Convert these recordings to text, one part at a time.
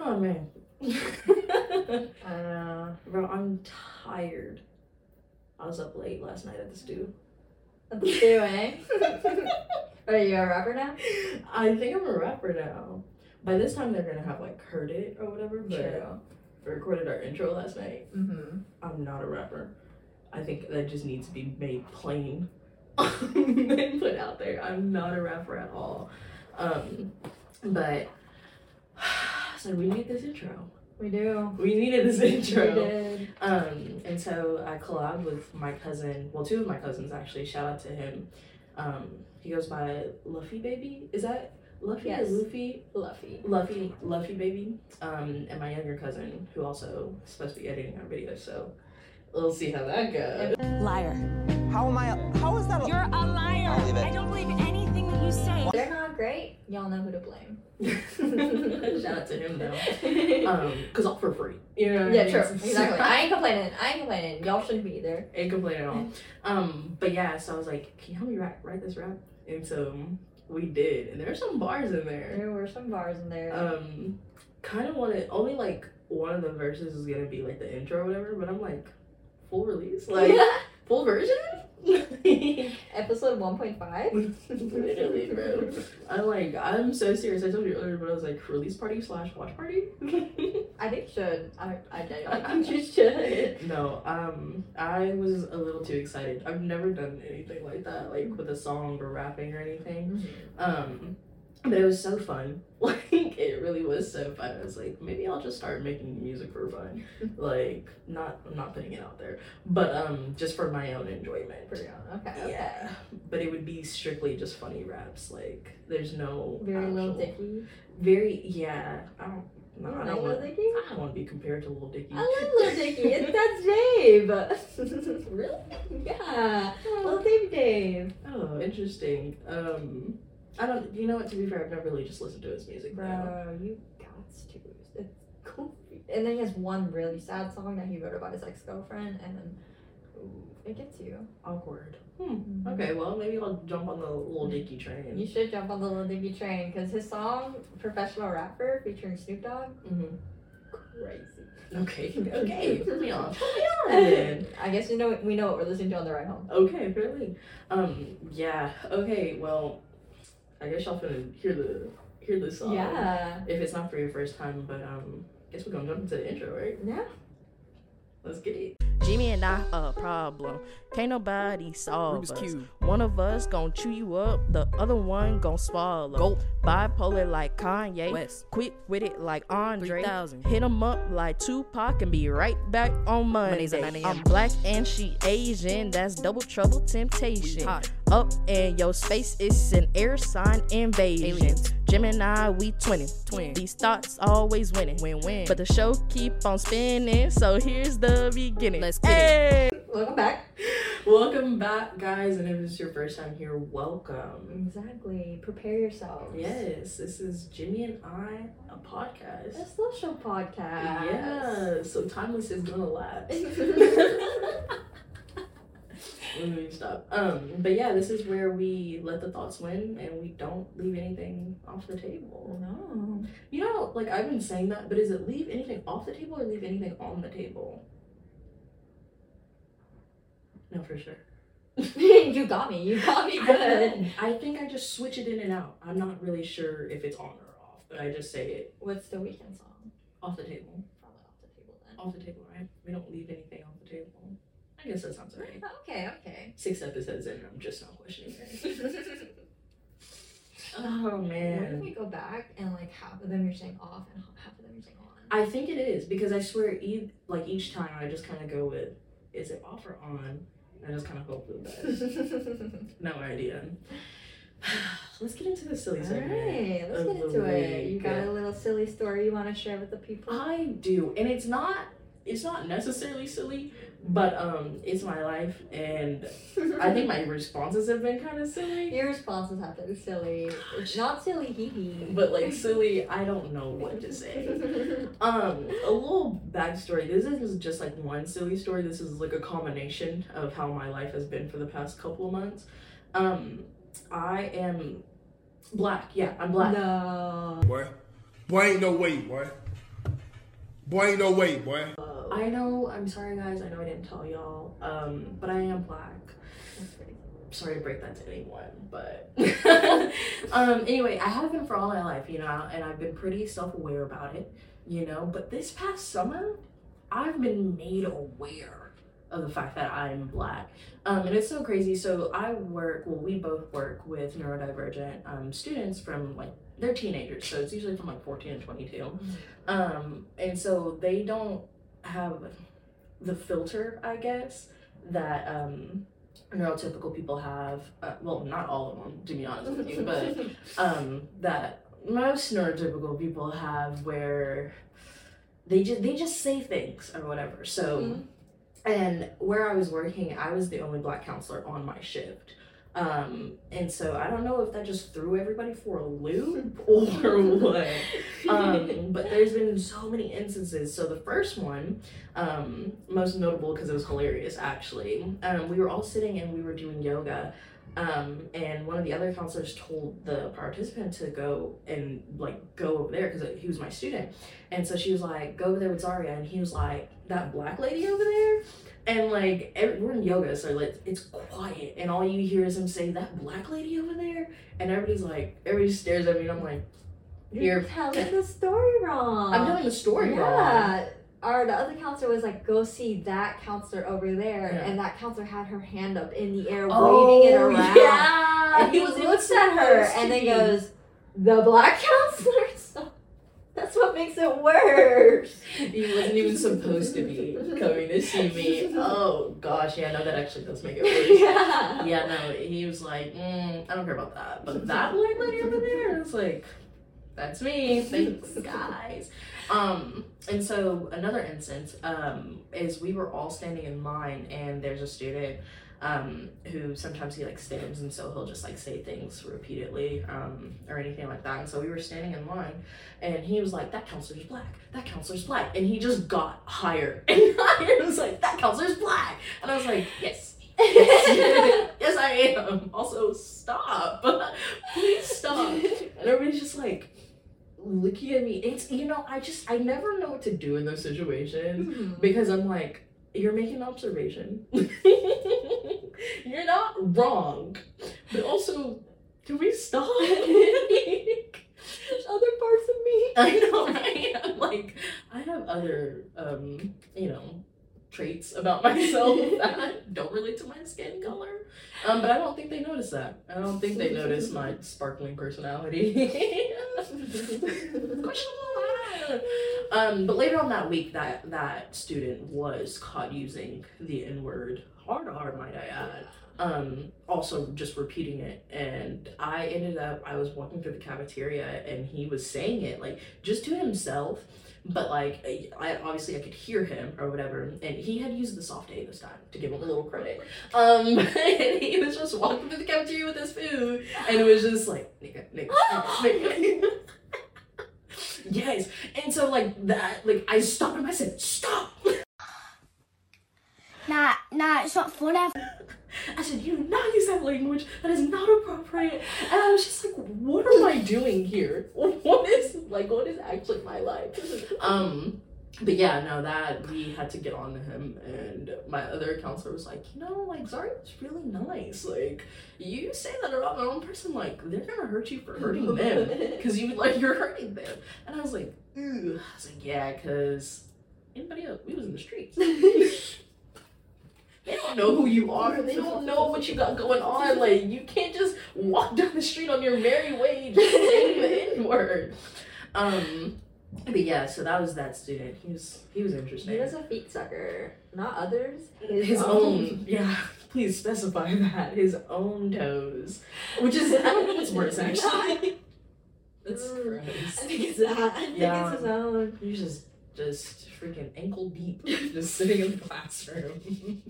Oh man. Uh, Bro, I'm tired. I was up late last night at the stew. what you doing? Are you a rapper now? I think I'm a rapper now. By this time, they're gonna have like heard it or whatever. But True. we recorded our intro last night. Mm-hmm. I'm not a rapper. I think that just needs to be made plain and put out there. I'm not a rapper at all. Um, but so we need this intro. We do. We needed this intro. We intro. did. Um, and so I collabed with my cousin, well, two of my cousins actually. Shout out to him. Um, he goes by Luffy Baby. Is that Luffy Yes. or Luffy? Luffy. Luffy, Luffy Baby. Um, and my younger cousin, who also is supposed to be editing our videos. So we'll see how that goes. Liar. How am I? How is that? A- You're a liar. I'll leave it. I don't believe anything that you say. They're not great. Y'all know who to blame. Shout out to him though. Um, cause all for free. You know. what I yeah, mean? true. Exactly. I ain't complaining. I ain't complaining. Y'all shouldn't be either. ain't complaining at all. Um, but yeah, so I was like, can you help me write, write this rap? And so we did, and there are some bars in there. There were some bars in there. Um, kind of wanted only like one of the verses is gonna be like the intro or whatever, but I'm like, full release, like full version. Episode 1.5. Literally, bro. I'm like, I'm so serious. I told you earlier, but I was like, release party slash watch party. I think should. I, I genuinely think you should. no, um, I was a little too excited. I've never done anything like that, like with a song or rapping or anything. Um, but it was so fun. Like it really was so fun. I was like, maybe I'll just start making music for fun. like not, I'm not putting it out there, but um, just for my own enjoyment. Pretty on. Okay. Okay. Yeah, but it would be strictly just funny raps. Like there's no Very Lil actual- Dicky. Very yeah. I don't. No, I don't Lil want. Dicky? I don't want to be compared to Lil Dicky. I love Lil Dicky. It's that's Dave. really? Yeah. Lil Dave Dave. Oh, interesting. Um, I don't. You know what? To be fair, I've never really just listened to his music. though. Bro, you got to. It's cool. And then he has one really sad song that he wrote about his ex girlfriend, and then ooh, it gets you. Awkward. Hmm. Okay. Well, maybe I'll jump on the Little Dicky train. You should jump on the Little Dicky train because his song "Professional Rapper" featuring Snoop Dogg, hmm crazy. Okay. Okay. Put me on. Put me on then. I guess you know we know what we're listening to on the ride home. Okay, really. Um, yeah. Okay, well, I guess y'all finna hear the hear the song. Yeah. If it's not for your first time, but um, guess we're gonna jump into the intro, right? Yeah. Let's get it. Gemini a problem. Can't nobody solve Rubik's us. Cube. One of us gon' chew you up, the other one gon' swallow. Go. Bipolar like Kanye. West. Quick with it like Andre. 3000. Hit 'em up like Tupac and be right back on Monday. 9 I'm black and she Asian. That's double trouble temptation. Up in your space, it's an air sign invasion. Aliens. Gemini, we twinning. Twin. These thoughts always winning. Win win. But the show keep on spinning, so here's the beginning. Let's hey! Welcome back. Welcome back, guys, and if is your first time here, welcome. Exactly. Prepare yourselves. Yes, this is Gemini, a podcast. A social podcast. Yeah, so timeless is gonna last. Let me stop. Um, but yeah, this is where we let the thoughts win and we don't leave anything off the table. no. You know, like I've been saying that, but is it leave anything off the table or leave anything on the table? No, for sure. you got me. You got me good. don't. I think I just switch it in and out. I'm not really sure if it's on or off, but I just say it What's the weekend song? off the table. Probably off the table then. Off the table, right? We don't leave anything off the table. I guess that sounds right. Okay, okay. Six episodes in, I'm just not questioning it. oh What if man. we go back and like half of them you're saying off and half of them you're saying on? I think it is because I swear, e- like each time I just kind of go with, is it off or on? I just kind of hope best. no idea. Let's get into the silly story. Alright, let's get into it. You got a little silly story you want to share with the people? I do, and it's not. It's not necessarily silly, but um, it's my life, and I think my responses have been kind of silly. Your responses have been silly. It's not silly, hee hee. But like silly, I don't know what to say. Um, a little backstory. This isn't just like one silly story. This is like a combination of how my life has been for the past couple of months. Um, I am black. Yeah, I'm black. No. Boy, boy, ain't no way, boy. Boy, ain't no way, boy. I know. I'm sorry, guys. I know I didn't tell y'all. Um, but I am black. Sorry to break that to anyone, but um, anyway, I have been for all my life, you know, and I've been pretty self-aware about it, you know. But this past summer, I've been made aware of the fact that I'm black, um, and it's so crazy. So I work. Well, we both work with neurodivergent um, students from like they're teenagers, so it's usually from like 14 to 22, um, and so they don't have the filter, I guess, that um, neurotypical people have. Uh, well, not all of them, to be honest with you, but um, that most neurotypical people have, where they just they just say things or whatever. So, and where I was working, I was the only black counselor on my shift. Um, and so I don't know if that just threw everybody for a loop or what. Um, but there's been so many instances. So the first one, um, most notable because it was hilarious actually. Um, we were all sitting and we were doing yoga. Um, and one of the other counselors told the participant to go and like go over there because he was my student. And so she was like, go over there with Zauria. And he was like, that black lady over there? And like, every, we're in yoga, so like, it's quiet. And all you hear is him say, that black lady over there? And everybody's like, everybody stares at me and I'm like, You're You're- telling the story wrong. I'm telling the story wrong. Yeah. Or the other counselor was like, go see that counselor over there. Yeah. And that counselor had her hand up in the air, Oh, waving it around. Yeah, And he wasn't looks at her and then goes, the black counselor? So that's what makes it worse. He wasn't even supposed to be coming to see me. Oh gosh, yeah, no, that actually does make it worse. yeah. Yeah, no, he was like, mm, I don't care about that. But that black lady over there, it's like, that's me. Thanks, guys. Um, and so another instance um, is we were all standing in line, and there's a student um, who sometimes he like stims, and so he'll just like say things repeatedly um, or anything like that. And so we were standing in line, and he was like, "That counselor's black. That counselor's black," and he just got higher and higher. It was like, "That counselor's black," and I was like, "Yes." yes, yes, I am. Also, stop. Please stop. And everybody's just like looking at me. It's you know, I just I never know what to do in those situations because I'm like, you're making an observation. you're not wrong, but also, can we stop? There's other parts of me. I know, right? I'm like, I have other, um, you know, traits about myself that don't relate to my skin color. Um, but I don't think they notice that. I don't think they notice my sparkling personality. Question mark. um, but later on that week, that that student was caught using the N word hard, hard, might I add. Um, also just repeating it, and I ended up I was walking through the cafeteria, and he was saying it like just to himself, but like I obviously I could hear him or whatever, and he had used the soft A this time to give him a little credit. Um, and he was just walking through the cafeteria with his food, and it was just like nigga, nigga, nigga, nigga. yes, and so like that, like I stopped him. I said, "Stop!" Nah, nah, it's not funny. I said, "You do not use that language. That is not appropriate." And I was just like, "What am I doing here? What is like what is actually my life?" Um, but yeah, no, that we had to get on to him, and my other counselor was like, "You know, like Zauria's really nice. Like, you say that about my own person, like they're gonna hurt you for hurting them, because you like you're hurting them." And I was like, "Ooh," I was like, "Yeah, because." Anybody else? We was in the streets. They don't know who you are. They don't know what you got going on. Like you can't just walk down the street on your merry way just saying the N word. Um, but yeah, so that was that student. He was he was interesting. He was a feet sucker, not others. his, own. Yeah, please specify that his own toes, which is I don't know what's worse actually. That's gross. I think it's that. I think Yeah. it's his own. You're just just freaking ankle deep, just sitting in the classroom.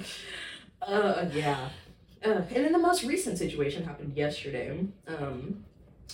uh, yeah. Uh, and then the most recent situation happened yesterday, um,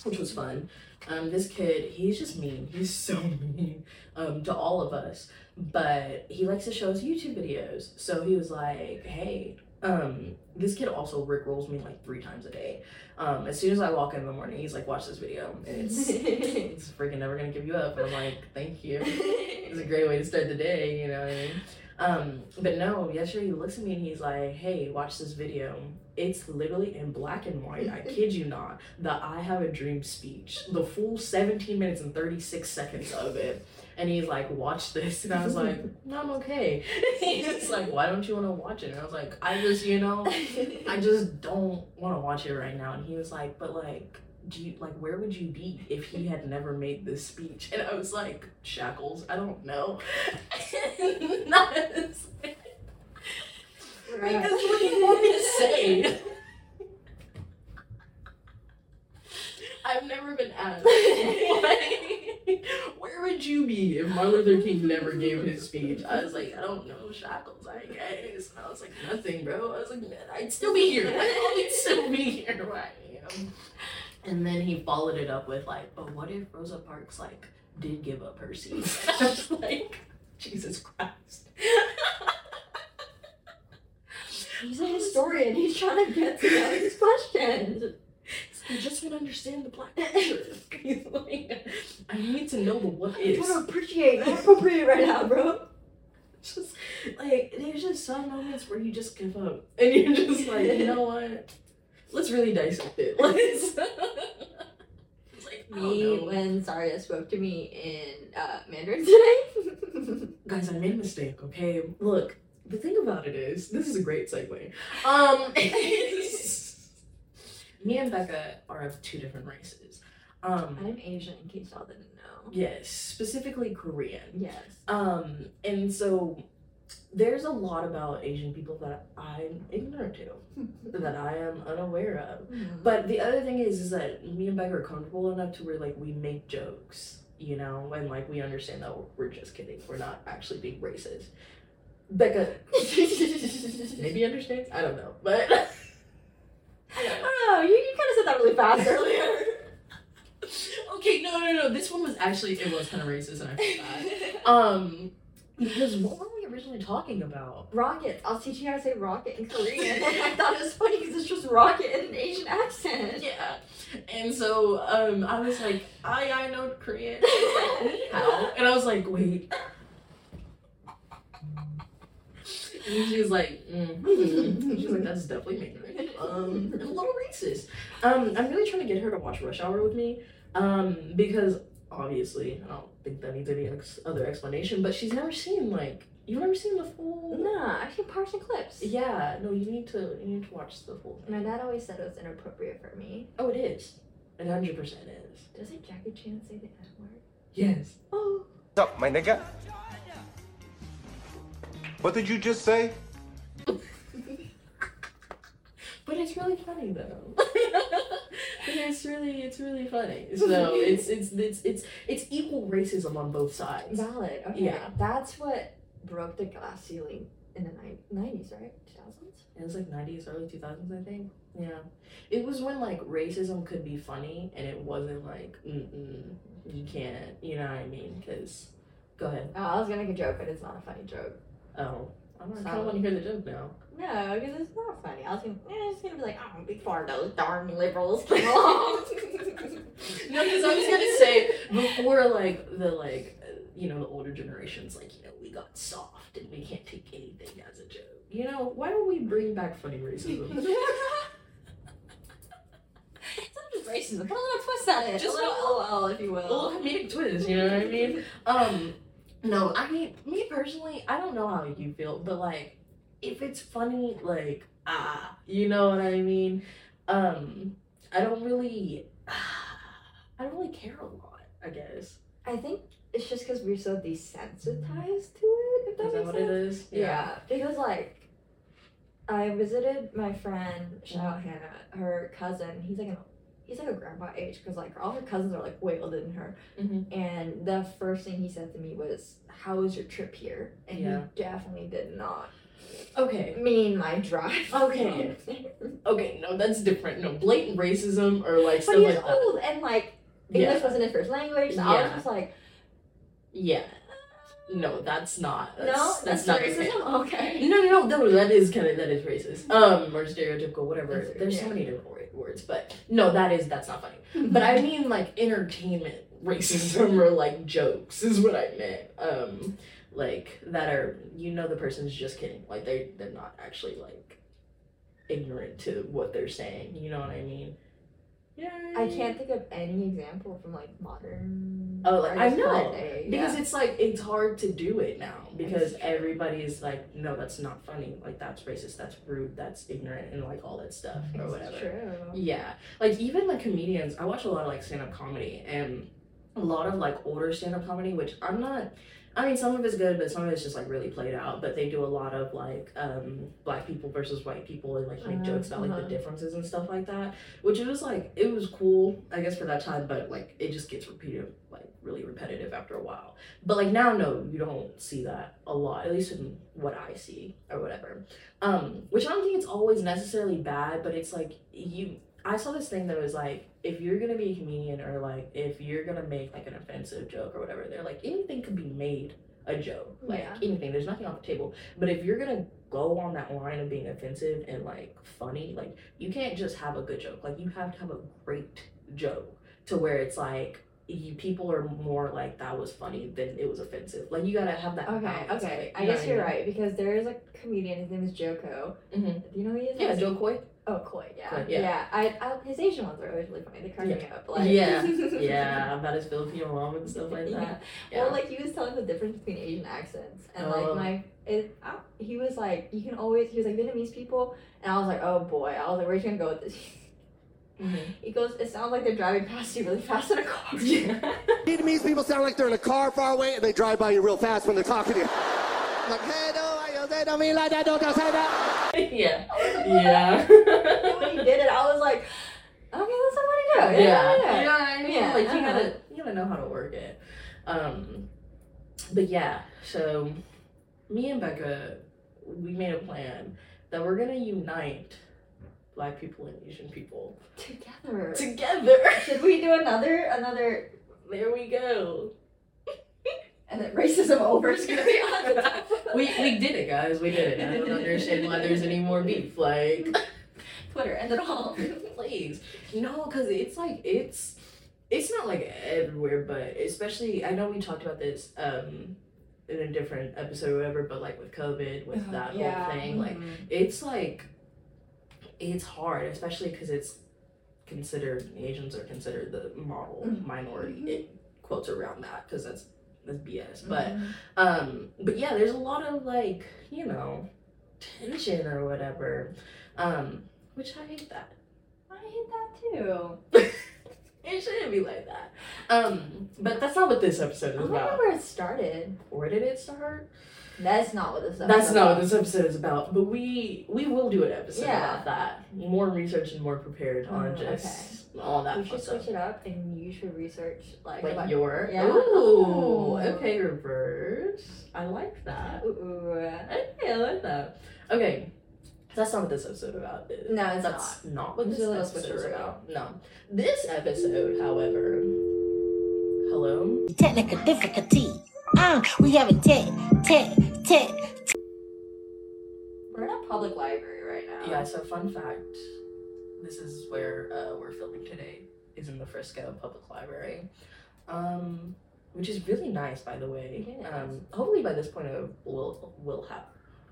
which was fun. Um, this kid, he's just mean. He's so mean um, to all of us. But he likes to show us YouTube videos. So he was like, hey, um, this kid also Rick rolls me like three times a day. Um, as soon as I walk in the morning, he's like, watch this video. And it's, it's freaking never gonna give you up. And I'm like, thank you. it's a great way to start the day, you know what I mean? Um, but no, yesterday he looks at me and he's like, Hey, watch this video. It's literally in black and white. I kid you not. The I have a dream speech. The full 17 minutes and 36 seconds of it. And he's like, watch this. And I was like, no, I'm okay. he's like, why don't you want to watch it? And I was like, I just, you know, I just don't want to watch it right now. And he was like, but like, do you like where would you be if he had never made this speech? And I was like, shackles. I don't know. Not as- because what do you want me to say? I've never been asked. like, where would you be if Martin Luther King never gave his speech? I was like, I don't know, shackles, I guess. And I was like, nothing, bro. I was like, I'd still be here. I'd still be here where I am. And then he followed it up with like, but what if Rosa Parks like did give up her seat? I was like, Jesus Christ. He's a historian. He's trying to get to know these questions. I just want to understand the black culture. He's like, I need to know the what is. trying to appreciate, not appropriate right now, bro. Just like there's just some moments where you just give up and you're just like, you know what? Let's really dissect it. Let's. like Me me when Zauria spoke to me in uh, Mandarin today. guys, I made a mistake. Okay, look. The thing about it is, this is a great segue. Um, me and Becca are of two different races. Um, I'm Asian, in case y'all didn't know. yes, specifically Korean. Yes. Um, and so there's a lot about Asian people that I'm ignorant to, that I am unaware of. Mm. But the other thing is, is that me and Becca are comfortable enough to where like we make jokes, you know, and like we understand that we're just kidding. We're not actually being racist. Becca maybe understands. I don't know, but I don't know. You, you kind of said that really fast earlier. okay, no, no, no. This one was actually it was kind of racist, and I forgot. Um, because what were we originally talking about? rocket. I'll teach you how to say rocket in Korean. I thought it was funny because it's just rocket in an Asian accent. Yeah. And so um I was like, I I know Korean. She like, "Ni. And I was like, wait. And she was like, mm-hmm. She's like, that's definitely Mandarin. Um, I'm a little racist. Um, I'm really trying to get her to watch Rush Hour with me. Um, because obviously, I don't think that needs any ex- other explanation, but she's never seen like you've never seen the full Nah, I've seen parts and clips. Yeah, no, you need to you need to watch the full My dad always said it was inappropriate for me. Oh, it is. It hundred percent is. Doesn't Jackie Chan say the N word? Yes. Oh. What's up, my nigga? What did you just say? But it's really funny though. it's really it's really funny. So it's it's it's it's it's equal racism on both sides. Valid. Okay. Yeah. That's what broke the glass ceiling in the ni- 90s, right? 2000s? It was like nineties, early two thousands, I think. Yeah. It was when like racism could be funny and it wasn't like mm mm you can't you know what I mean? Because go ahead. Oh, I was gonna make a joke, but it's not a funny joke. Oh, I don't kind of want to hear the joke now. No, because it's not funny. I was gonna, eh, gonna be like, oh, before those darn liberals came along. No, because I was gonna say before, like the like you know the older generations, like you know we got soft and we can't take anything as a joke. You know why don't we bring back funny racism? It's not just racism. Put a little twist on it. Just a little LOL, if you will a little comedic twist. You know what I mean? Um, no, I mean me personally, I don't know how you feel, but like if it's funny, like ah, you know what I mean? Um, I don't really, I don't really care a lot. I guess I think it's just because we're so desensitized to it. If that is that makes what sense. it is? Yeah. because like I visited my friend, shout out Hannah, her cousin. He's like an he's like a grandpa age because like all her cousins are like way older than her. Mhm. And the first thing he said to me was, "How was your trip here?" And Yeah. he definitely did not Okay. mean my drive. Okay. Okay, no, that's different. No, blatant racism or like but stuff he was like that. old and like English Yeah. wasn't his first language. So I was just like, Yeah. No, that's not. That's, no, that's, that's, not racism. okay. No, no, no, no. That is kind of that is racist. Um, or stereotypical, whatever. That's- There's so many different words, but no, that is that's not funny. But I mean, like entertainment racism or like jokes is what I meant. Um, like that are you know the person's just kidding. Like they they're not actually like ignorant to what they're saying. You know what I mean? Yeah. I can't think of any example from like modern. Oh, like, I know. day. Because yeah. it's like it's hard to do it now because everybody is like, no, that's not funny. Like that's racist. That's rude. That's ignorant, and like all that stuff or It's whatever. True. Yeah, like even like comedians, I watch a lot of like stand up comedy and a lot of like older stand up comedy, which I'm not. I mean, some of it's good, but some of it's just like really played out. But they do a lot of like um black people versus white people and like make Uh, jokes about like uh-huh. the differences and stuff like that. Which it was like it was cool, I guess, for that time. But like it just gets repeated, like really repetitive after a while. But like now, no, you don't see that a lot, at least in what I see or whatever. Um, which I don't think it's always necessarily bad, but it's like you. I saw this thing that was like, if you're gonna be a comedian or like if you're gonna make like an offensive joke or whatever, they're like anything could be made a joke, like Yeah. anything. There's nothing off the table. But if you're gonna go on that line of being offensive and like funny, like you can't just have a good joke. Like you have to have a great joke to where it's like you people are more like that was funny than it was offensive. Like you gotta have that. Okay, balance okay. I guess you're right because there is a comedian. His name is Jo Koy. Mhm. Do you know who he is? Yeah, Jo Koy. Oh, Koy. Yeah. Koy, yeah. I, I. His Asian ones are always really funny. They crack me up. Like. yeah, yeah, about his Filipino mom and stuff like Yeah. that. Yeah. Well, like he was telling the difference between Asian accents, and Oh. like my, it, I, he was like, you can always. He was like Vietnamese people, and I was like, oh boy. I was like, where's you gonna go with this? Mhm. He goes, it sounds like they're driving past you really fast in a car. Yeah. Vietnamese people sound like they're in a car far away and they drive by you real fast when they're talking to you. Like, hey, no, I don't, don't mean like that, don't, don't say that. yeah. Yeah. And when he did it, I was like, okay, that's somebody do. yeah. Yeah, You know what I mean? Yeah, Like you uh-huh. gotta you gotta know how to work it. Um but yeah, so me and Becca we made a plan that we're gonna unite black people and Asian people Together. together. Should we do another another? There we go. And then racism over is gonna be on the top. we we did it guys, we did it. I don't understand why there's any more beef. Like Twitter end it all. please no because it's like it's it's not like everywhere but especially i know we talked about this um in a different episode or whatever but like with covid with that whole thing like Mhm. it's like it's hard especially because it's considered asians are considered the model Mhm. minority it quotes around that because that's that's bs but Mhm. um, but yeah, there's a lot of like, you know, tension or whatever. Um, which I hate that. I hate that too. It shouldn't be like that. Um, but that's not what this episode I is don't know about. where it started. Where did it start? That's not what this. That's episode's not what this episode is about. But we we will do an episode Yeah. about that. More research and more prepared on Oh, just all that We should switch it up, and you should research like. Like about- your Yeah. ooh Oh. okay reverse. I like that. Ooh, ooh. Okay, I like that. Okay, that's not what this episode about is. No, it's That's not, what It's this a episode is about. No, this episode, however, hello. technical difficulty. Uh, we having tech, tech, tech. We're in a public library right now. Yeah. So fun fact, this is where uh, we're filming today. Is in the Frisco Public Library, um, which is really nice, by the way. It is. Um, hopefully by this point, uh, we'll we'll have.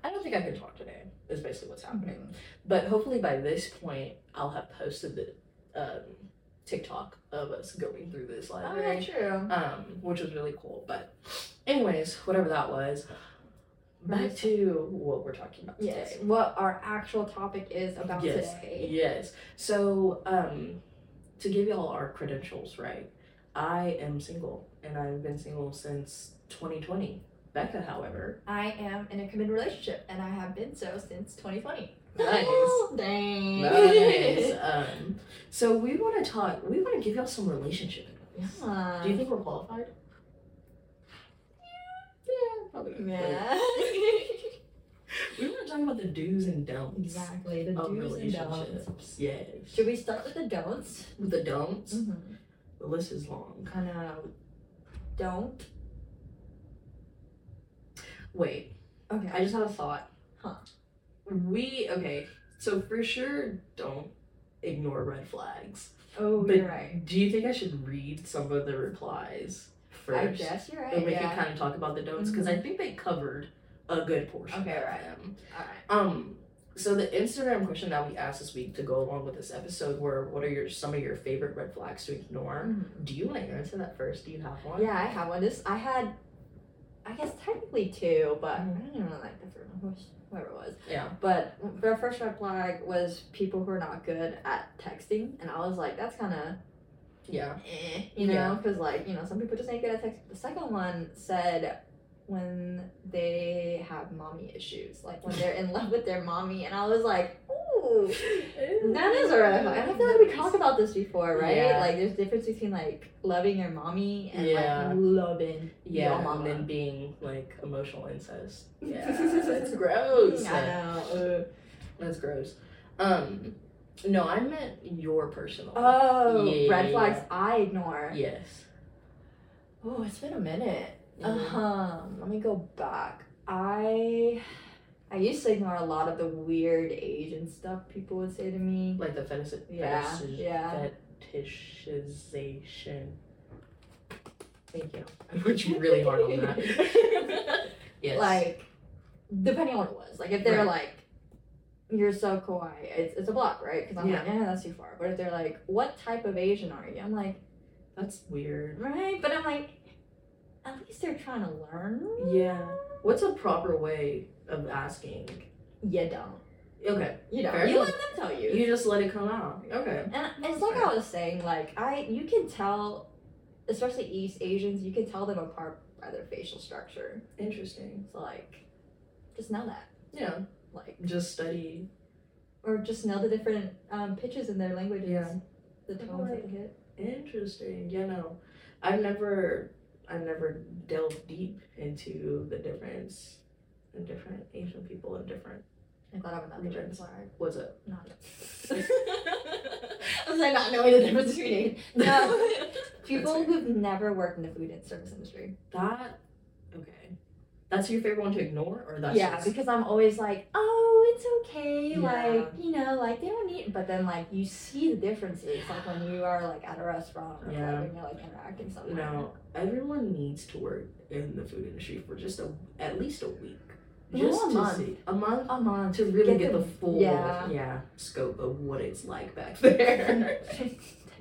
I don't think I can talk today. Is basically what's happening. Mm-hmm. But hopefully by this point, I'll have posted the um, TikTok of us going through this Oh, library, yeah, true. um, which was really cool. But, anyways, whatever that was. Back to what we're talking about today. Yes. What our actual topic is about yes, today. yes. So, um, to give y'all our credentials, right? I am single, and I've been single since 2020. Becca, however, I am in a committed relationship, and I have been so since 2020. Nice. Dang. nice. um, so we want to talk. We want to give y'all some relationship advice. Yeah. Do you think we're qualified? Yeah, probably. Yeah. We want to talk about the do's and don'ts exactly. The of do's and don'ts. Yes. Should we start with the don'ts? With the don'ts, Mm-hmm. the list is long. Kind of don't. Wait, Okay. I just had a thought. Huh. We okay. So for sure, don't ignore red flags. Oh, But you're right. do you think I should read some of the replies first? I guess you're right. and we yeah. can kind of talk about the don'ts because I think they covered a good portion Okay, of right. them. All right. Um, so the Instagram question that we asked this week to go along with this episode were, "What are your some of your favorite red flags to ignore?" Mhm. Do you want to answer that first? Do you have one? Yeah, I have one. This I had, I guess technically two, but Mhm. I don't even like the first one, whoever it was. Yeah. But the first red flag was people who are not good at texting, and I was like, that's kind of Yeah. eh, you know, Yeah. because like you know, some people just ain't good at texting. The second one said when they have mommy issues, like when they're in love with their mommy, and I was like, ooh. That is a red flag. And I feel like we talked about this before, right? Yeah. Like there's difference between like loving your mommy and Yeah. like loving Yeah, your mom and being like emotional incest. Yeah, that's gross. I know. That's gross. Um, no, I meant your personal. Oh, Yeah, red flags. I ignore. Yes. Oh, it's been a minute. Um, let me go back. I I used to ignore a lot of the weird Asian stuff people would say to me. Like the fetish, Yeah, fetish, yeah. fetishization. Thank you. I worked really hard on that. yes. Like, depending on what it was. Like, if they're Right. like, you're so kawaii, it's, it's a block, right? Because I'm like, Yeah. yeah, that's too far. But if they're like, what type of Asian are you? I'm like, that's weird. right? But I'm like, at least they're trying to learn. Yeah. What's a proper way of asking? You don't. Okay. You don't. Fair you enough. let them tell you. You just let it come out. Okay. And it's like I was saying, like I, you can tell, especially East Asians, you can tell them apart by their facial structure. Interesting. So like, just know that, Yeah. like, Just study. or just know the different um, pitches in their languages. Yeah. The tones they hit. Interesting. Yeah, no. I've never I've never delved deep into the difference in different Asian people and different I thought of Regions. flag. what's it? Not. I was like not knowing the difference between no people who've never worked in the food and service industry. that okay. That's your favorite one to ignore or that's yeah, just- because I'm always like, oh, it's okay, Yeah. like you know, like they don't need. But then like you see the differences, like when you are like at a restaurant or Yeah. like, when you're like interacting somewhere. No, everyone needs to work in the food industry for just a at least a week. Just a to month. see a month a month to really Get get, the, the- full yeah. scope of what it's like back there.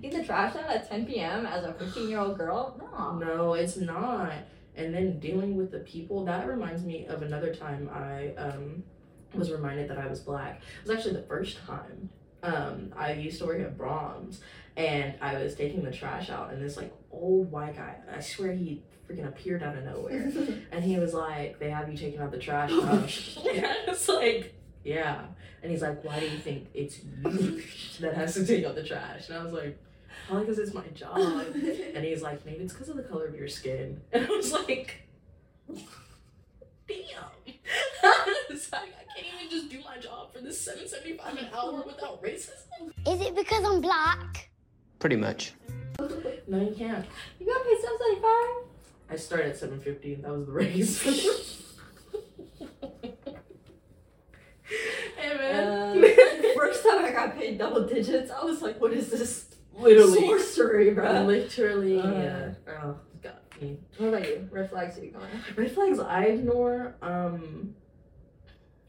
Taking the trash out at 10 p.m. as a 15 year old girl? No. No, it's not. And then dealing with the people, that reminds me of another time I um, was reminded that I was black. It was actually the first time. Um, I used to work at Braum's and I was taking the trash out, and this like old white guy, I swear he freaking appeared out of nowhere. and he was like, They have you taking out the trash. Oh, and I was, it's like, Yeah. And he's like, Why do you think it's you that has to take out the trash? And I was like, Probably because it's my job. And he's like, maybe it's because of the color of your skin. And I was like, damn. it's like, I can't even just do my job for this seven seventy five an hour without racism. Is it because I'm black? Pretty much. No, you can't. You got paid 775 I started at seven fifty, and that was the raise. hey man. Uh, First time I got paid double digits, I was like, what is this? Literally. Sorcery, bro. Literally, Uh. yeah. Oh, got me. What about you? Red flags you ignore? Red flags I ignore um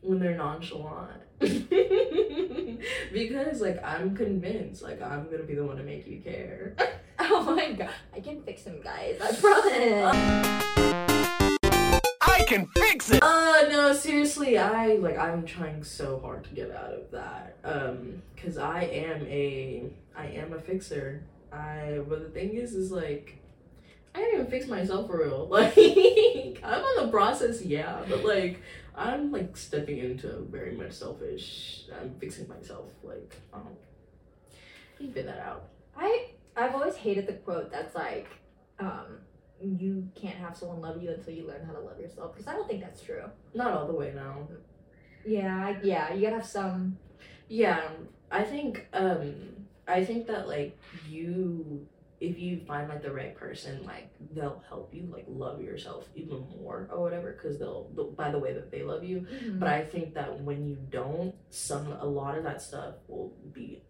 when they're nonchalant. because like I'm convinced like I'm gonna be the one to make you care. Oh my god. I can fix him, guys. I promise. I can fix it! Uh no, seriously, I like I'm trying so hard to get out of that. Um cuz I am a I am a fixer. I but the thing is is like I didn't even fix myself for real. Like I'm on the process, yeah, but like I'm like stepping into very much selfish. I'm fixing myself like um you figure that out. I I've always hated the quote that's like, um, you can't have someone love you until you learn how to love yourself. Because I don't think that's true. Not all the way now. Yeah, I- yeah, you gotta have some. Yeah, I think um I think that like you if you find like the right person like they'll help you like love yourself even more or whatever because they'll by the way that they love you. Mm-hmm. But I think that when you don't some a lot of that stuff will be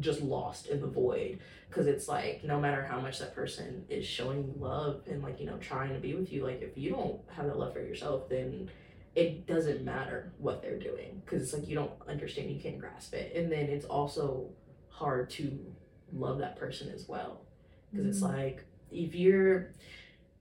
just lost in the void because it's like no matter how much that person is showing you love and like you know trying to be with you like if you don't have that love for yourself then it doesn't matter what they're doing because it's like you don't understand you can't grasp it. And then it's also hard to love that person as well. Because it's like if you're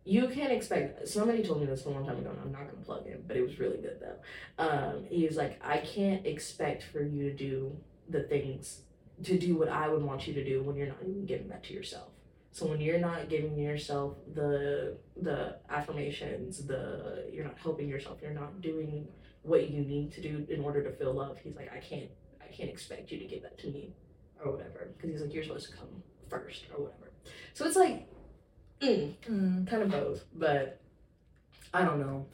you can't expect somebody told me this a long time ago and i'm not gonna plug him but it was really good though. Um he was like i can't expect for you to do the things to do what i would want you to do when you're not even giving that to yourself. So when you're not giving yourself the the affirmations the you're not helping yourself you're not doing what you need to do in order to feel love he's like i can't i can't expect you to give that to me or whatever because he's like you're supposed to come first or whatever so it's like mm, Mm. kind of both, but I don't know.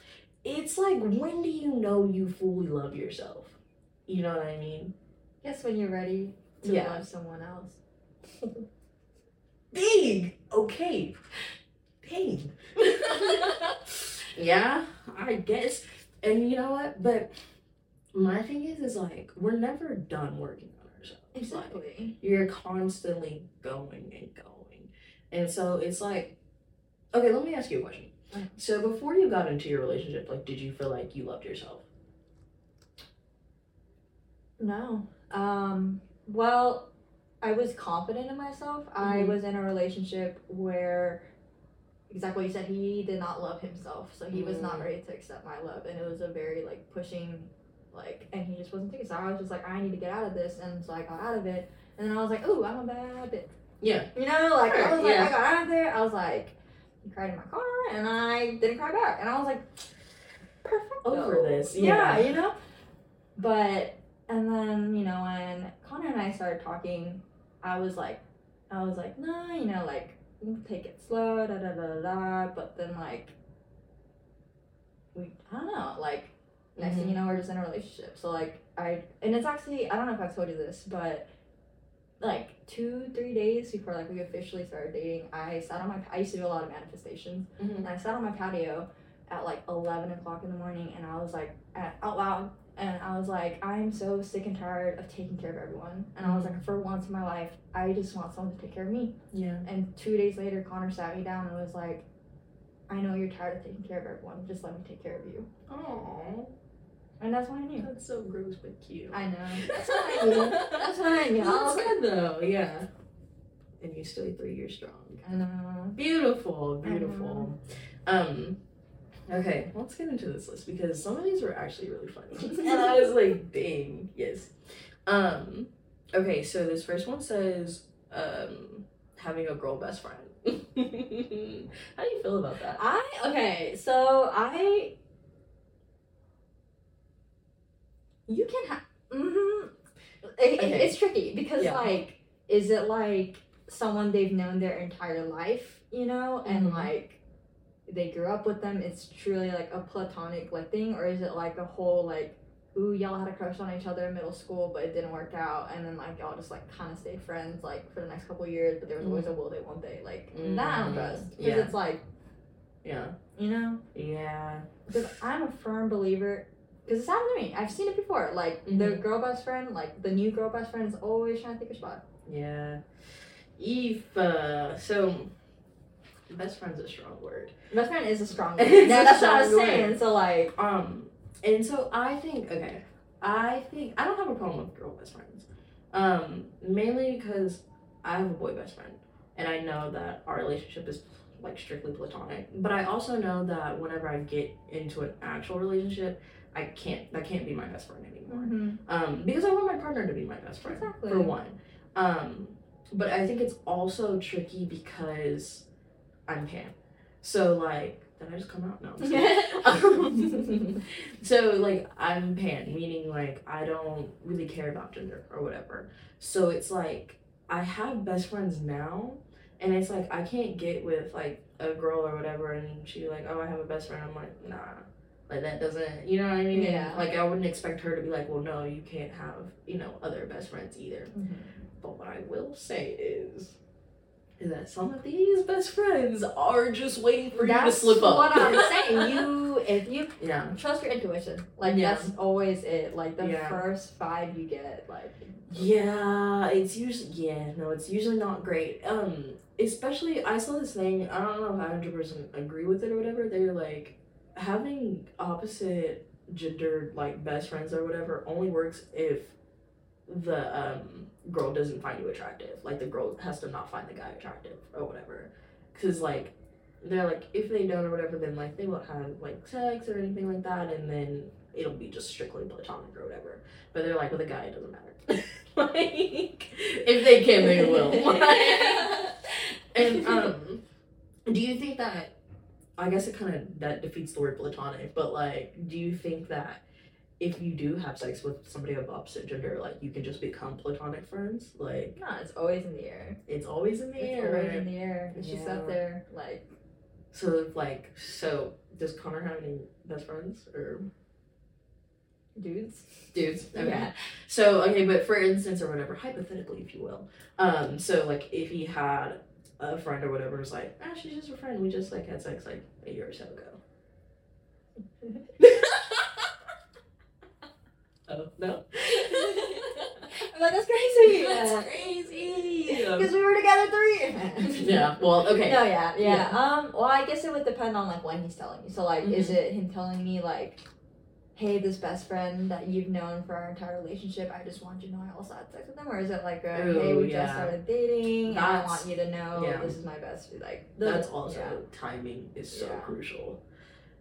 It's like when do you know you fully love yourself? You know what I mean? Guess when you're ready to Yeah. love someone else. Big. Okay. Dang. yeah, I guess. And you know what? But my thing is, is like we're never done working ourselves. Like, Exactly. you're constantly going and going. And so it's like, okay, let me ask you a question. So before you got into your relationship, like, did you feel like you loved yourself? No. Um. Well, I was confident in myself. I Mhm. was in a relationship where, exactly what you said, he did not love himself, so he was not Mm. ready to accept my love, and it was a very like pushing, like, and he just wasn't thinking. So I was just like, I need to get out of this, and so I got out of it, and then I was like, oh, I'm a bad bitch. Yeah. You know, like I was like, Yeah. I got out of there. I was like, I cried in my car, and I didn't cry back, and I was like, perfect. Over this, yeah, yeah. you know. But and then you know when Connor and I started talking, I was like, I was like, nah, you know, like take it slow, da da da da. da. But then like, we, I don't know, like next thing you know, we're just in a relationship. So like I, and it's actually I don't know if I've told you this, but like two three days before like we officially started dating, I sat on my I used to do a lot of manifestations, Mhm. and I sat on my patio at like eleven o'clock in the morning, and I was like at, out loud. And I was like, I'm so sick and tired of taking care of everyone. And I was like, for once in my life, I just want someone to take care of me. Yeah. And two days later, Connor sat me down and was like, I know you're tired of taking care of everyone. Just let me take care of you. Oh, And that's when I knew. that's so gross but cute. I know. That's when I knew. That's when I knew. That's good though. Yeah. And you still three years strong. I know. Beautiful, beautiful. Um, okay, let's get into this list because some of these were actually really funny, and I was like, "Dang, yes." Um, okay, so this first one says, um, having a girl best friend. How do you feel about that? I okay, so I you can have mm-hmm. it, Okay. it's tricky because Yeah. like is it like someone they've known their entire life, you know, and Mhm. like they grew up with them, it's truly like a platonic like thing, or is it like a whole like ooh y'all had a crush on each other in middle school but it didn't work out and then like y'all just like kind of stayed friends like for the next couple years but there was always a will they won't they like that I don't trust because yeah. it's like Yeah, you know yeah, because I'm a firm believer. Because it's happened to me. I've seen it before. Like the Mhm. girl best friend, like the new girl best friend is always trying to take a spot. yeah. If uh, so, best friend's a strong word. Best friend is a strong word. A that's what I was saying. word. So like, Um, and so I think okay, I think I don't have a problem with girl best friends. Um, mainly because I have a boy best friend, and I know that our relationship is like strictly platonic. But I also know that whenever I get into an actual relationship, I can't that can't be my best friend anymore. Um, because I want my partner to be my best friend Exactly. for one. Um, but I think it's also tricky because I'm pan. So like, did I just come out? No. I'm just kidding. Um, so like I'm pan, meaning like I don't really care about gender or whatever. So it's like I have best friends now, and it's like I can't get with like a girl or whatever, and she like, oh, I have a best friend. I'm like, nah, like that doesn't, you know what I mean? And, Yeah. like I wouldn't expect her to be like, well, no, you can't have you know other best friends either. But what I will say is, is that some of these best friends are just waiting for you to slip up. what I'm saying. You, if you yeah. trust your intuition, like Yeah. that's always it. Like the Yeah. first five you get, like Yeah, it's usually yeah, no, it's usually not great. Um, especially I saw this thing. I don't know if I hundred percent agree with it or whatever. They're like having opposite gendered like best friends or whatever only works if the um girl doesn't find you attractive. Like the girl has to not find the guy attractive or whatever. Cause like they're like if they don't or whatever, then like they won't have like sex or anything like that, and then it'll be just strictly platonic or whatever. But they're like with a guy, it doesn't matter. like if they can, they will. and um, do you think that? I guess it kind of that defeats the word platonic, but like, do you think that if you do have sex with somebody of opposite gender, like you can just become platonic friends? Like no, it's always in the air. it's always in the It's air. always in the air. It's just Yeah. up there, like So like, so does Connor have any best friends or dudes. dudes? Okay. Yeah. So okay, but for instance or whatever, hypothetically, if you will, um, so like if he had a friend or whatever, was like, ah, she's just a friend. We just like had sex like a year or so ago. oh no. Like that's crazy. That's crazy. Because we were together three. yeah. Well, okay. No, yeah, yeah, Yeah. Um, well, I guess it would depend on like when he's telling you. So, like, Mm-hmm. is it him telling me like, "Hey, this best friend that you've known for our entire relationship, I just want you to know I also had sex with them," or is it like, a, "Hey, we yeah. just started dating, and I want you to know yeah. this is my best friend." Like, the- That's also yeah. timing is so crucial.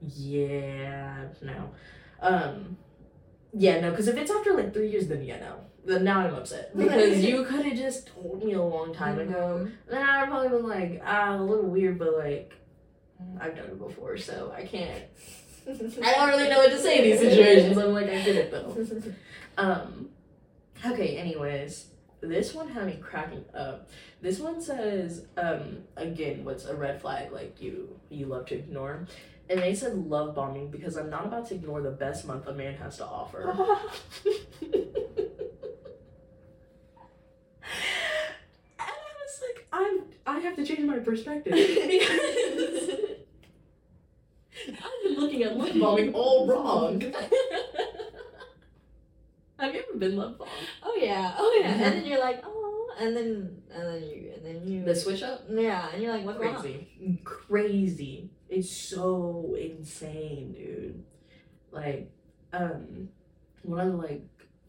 Yeah, no. Um yeah, no, because if it's after like three years, then yeah, no. Then now I'm upset. Because you could have just told me a long time ago. Mhm. Then I would probably been like, ah, a little weird, but like I've done it before, so I can't I don't really know what to say in these situations. I'm like, I get it though. Um, okay, anyways, this one had me cracking up. This one says, um, again, what's a red flag like you you love to ignore, and they said love bombing because I'm not about to ignore the best month a man has to offer. And I was like, I I have to change my perspective. because I've been looking at love bombing all wrong. have you ever been love bombed? oh yeah, oh yeah, and then you're like, "Oh," and then and then you and then you The switch up? yeah, and you're like, "What's going on?" Crazy. Crazy. It's so insane, dude. Like, um, one of the like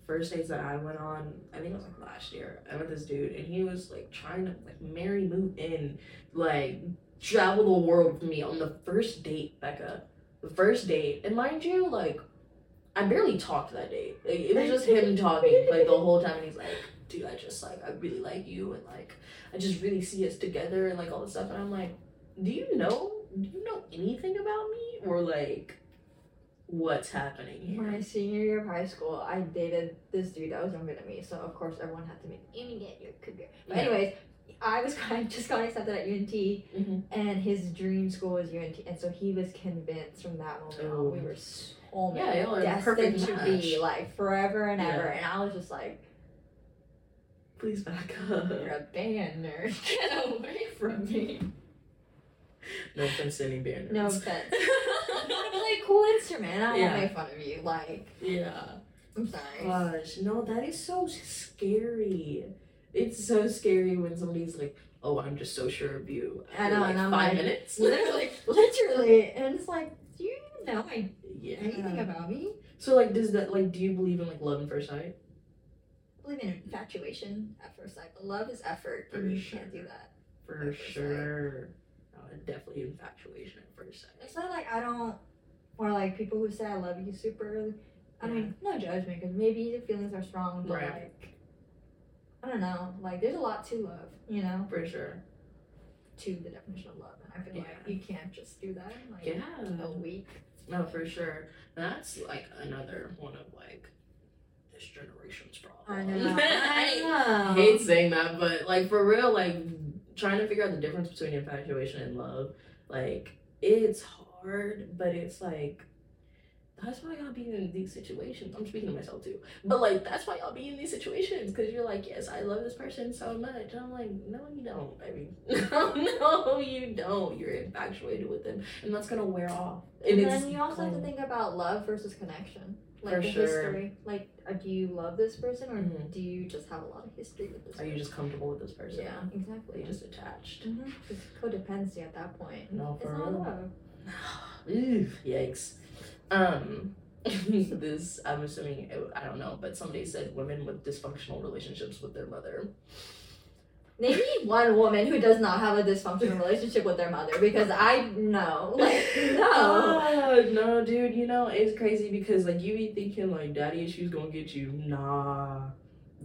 first dates that I went on, I think it was like last year. I met this dude and he was like trying to like marry, move in, like travel the world with me on the first date, Becca. The first date. And mind you, like I barely talked that date. Like, it was just him talking like the whole time and he's like, dude, I just like I really like you and like I just really see us together and like all this stuff and I'm like, do you know do you know anything about me? Or like what's happening here? My senior year of high school, I dated this dude that was younger than me, so of course everyone had to make you get your career. But anyways, I was kind of just got accepted at UNT, Mhm. and his dream school was UNT, and so he was convinced from that moment on we were so Yeah, y'all are a destined perfect to match. be like forever and ever, Yeah. and I was just like, Please back up. "You're a band nerd, get away from me." No offense to any band No nerds. offense. you want to play a cool instrument? I don't Yeah. make fun of you. Like, Yeah. I'm sorry. Gosh, no, that is so scary. It's so scary when somebody's like, "Oh, I'm just so sure of you." I know, like and I'm five like, minutes. literally, literally, and it's like, do you even know I- yeah. anything about me? So, like, does that like? Do you believe in like love at first sight? I believe in infatuation at first sight, but love is effort, For and you sure. can't do that. For At first sight. sure. No, definitely infatuation at first sight. It's not like I don't, or like people who say I love you super early. I mean, no judgment, because maybe the feelings are strong, but Right. like, I don't know. Like, there's a lot to love, you know, For sure. to the definition of love, and I feel like you can't just do that in like Yeah. a week. No, for sure. That's like another one of like this generation's problem. I know. I I hate saying that, but like for real, like trying to figure out the difference between infatuation and love, like it's hard, but it's like that's why y'all be in these situations. I'm speaking to myself too, but like that's why y'all be in these situations because you're like, yes, I love this person so much. I'm like, no, you don't. I mean, no, you don't. You're infatuated with them, and that's gonna wear off. And it's then you also have to think about love versus connection. Like For the sure. history. Like, uh, do you love this person or Mhm. do you just have a lot of history with this Are you just comfortable with this person? Yeah, Are exactly. you just attached? mm-hmm. It's codependency at that point. No, It's for not real. love. Ooh, yikes. Um, this I'm assuming I don't know, but somebody said women with dysfunctional relationships with their mother. Maybe one woman who does not have a dysfunctional relationship with their mother because I know. Like, no. No, dude. You know it's crazy because like you be thinking like daddy issues gonna get you. Nah,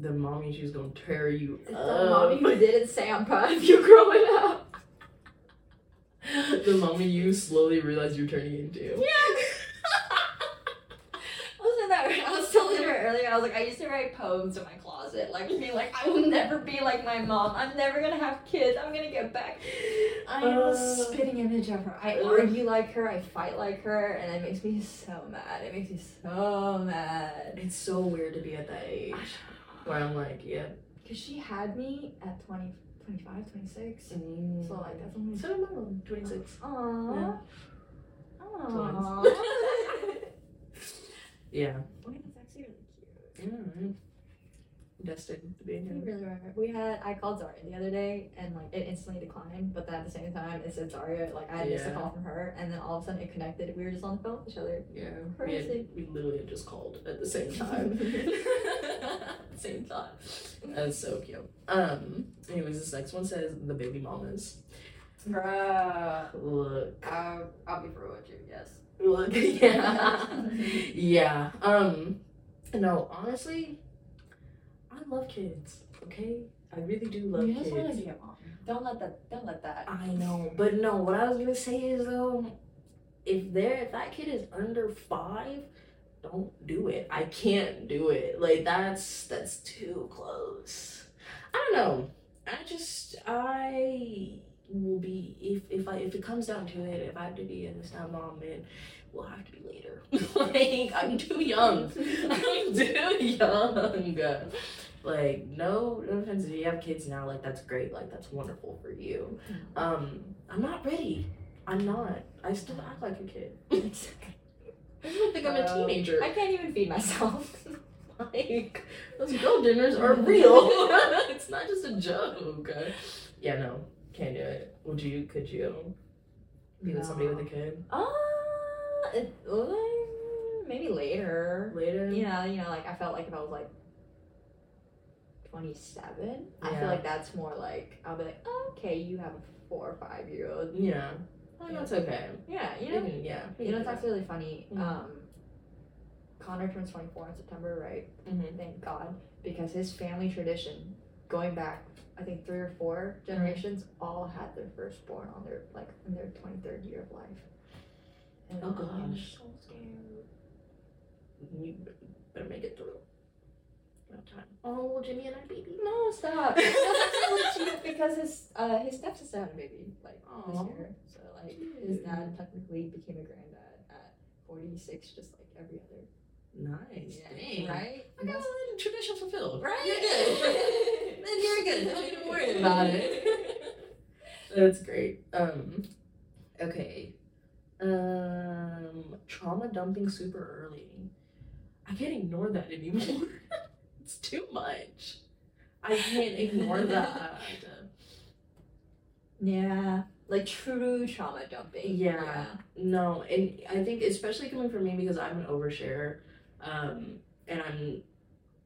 the mommy issues gonna tear you It's the mommy who didn't say I'm proud of you growing up. the mommy you slowly realize you're turning into. Wasn't that I was telling her earlier, I was like, I used to write poems in my closet, like being like, I will never be like my mom. I'm never gonna have kids. I'm gonna get back. I am Uh, a spitting image of her. I argue like her, I fight like her, and it makes me so mad. It makes me so mad. It's so weird to be at that age where I'm like, yeah. Because she had me at 20, 25, 26. Mm. So like that's only So did my mom, 26. Aww. Yeah. Aww. Yeah. Wait, that's actually really cute. Yeah. Destined to be We in really are. We had I called Zauria the other day and like it instantly declined, but then at the same time it said Zauria, like I had missed a Yeah. call from her and then all of a sudden it connected. We were just on the phone with each other. Yeah. We, Crazy. had, we literally had just called at the same time. same thought. That's so cute. Um, anyways, this next one says the baby mamas. Bruh. Look. I'll, I'll be for with you, yes. Look. Yeah. yeah. Um, no, honestly, I love kids, okay? I really do love you kids. just want to be a mom. Don't let that don't let that I know, but no. What I was gonna say is though, if there, if that kid is under five, don't do it. I can't do it. Like that's that's too close. I don't know. I just I will be if if I if it comes down to it, if I have to be a stepmom, then will have to be later. like I'm too young. I'm too young. Like no, no offense if you have kids now, like that's great, like that's wonderful for you. Mm-hmm. Um, I'm not ready. I'm not. I still act like a kid. I still think I'm a Bro, teenager. I can't even feed myself. Like those girl dinners are real. it's not just a joke. Yeah, no, can't do it. Would you? Could you be with somebody with a kid it, uh, maybe later. later? You know, you know, like I felt like if I was like 27, I feel like that's more like I'll be like, okay, you have a four or five year old. Yeah. Oh, that's okay. Yeah, you know. can- yeah. You know, it's actually really funny. Mhm. Um, Connor turns 24 in September, right? Mhm. Thank God, because his family tradition, going back, I think three or four generations, all had their firstborn on their like in their 23rd year of life. Oh, I'm gosh. so scared. You better make it through. No time. Oh, Jimmy and I baby. No, stop. That's actually really because his uh his stepsister had a baby like Aw. this year. So like his dad technically became a granddad at 46, just like every other. Nice. Dang. Right? I got the tradition fulfilled. Right? You're good. then you're good. Don't even worry about it. That's great. Um, okay. Um, trauma dumping super early. I can't ignore that anymore. it's too much. I can't ignore that. Yeah. Like true trauma dumping. Yeah. No, and I think especially coming from me because I'm an oversharer, um, and I'm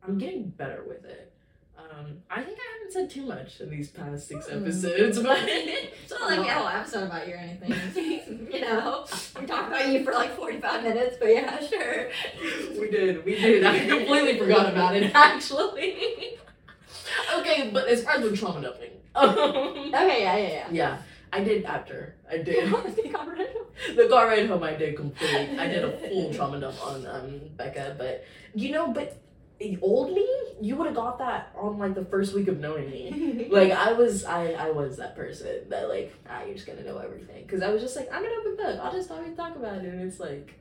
I'm getting better with it. Um, I think I haven't said too much in these past six Mm. episodes, but It's not like a whole episode about you or anything. you know, we talked about you for like 45 minutes, but yeah, sure. we did, we did. I completely forgot about it actually. okay, but as far as the trauma dumping, um, Okay, yeah, yeah, yeah. yeah, I did after I did. the got rid of- the car ride home I did complete. I did a full trauma dump on um Becca, but you know, but old me, you would have got that on like the first week of knowing me. Like I was, I I was that person that like ah you're just gonna know everything because I was just like I'm an open book. I'll just always talk about it, and it's like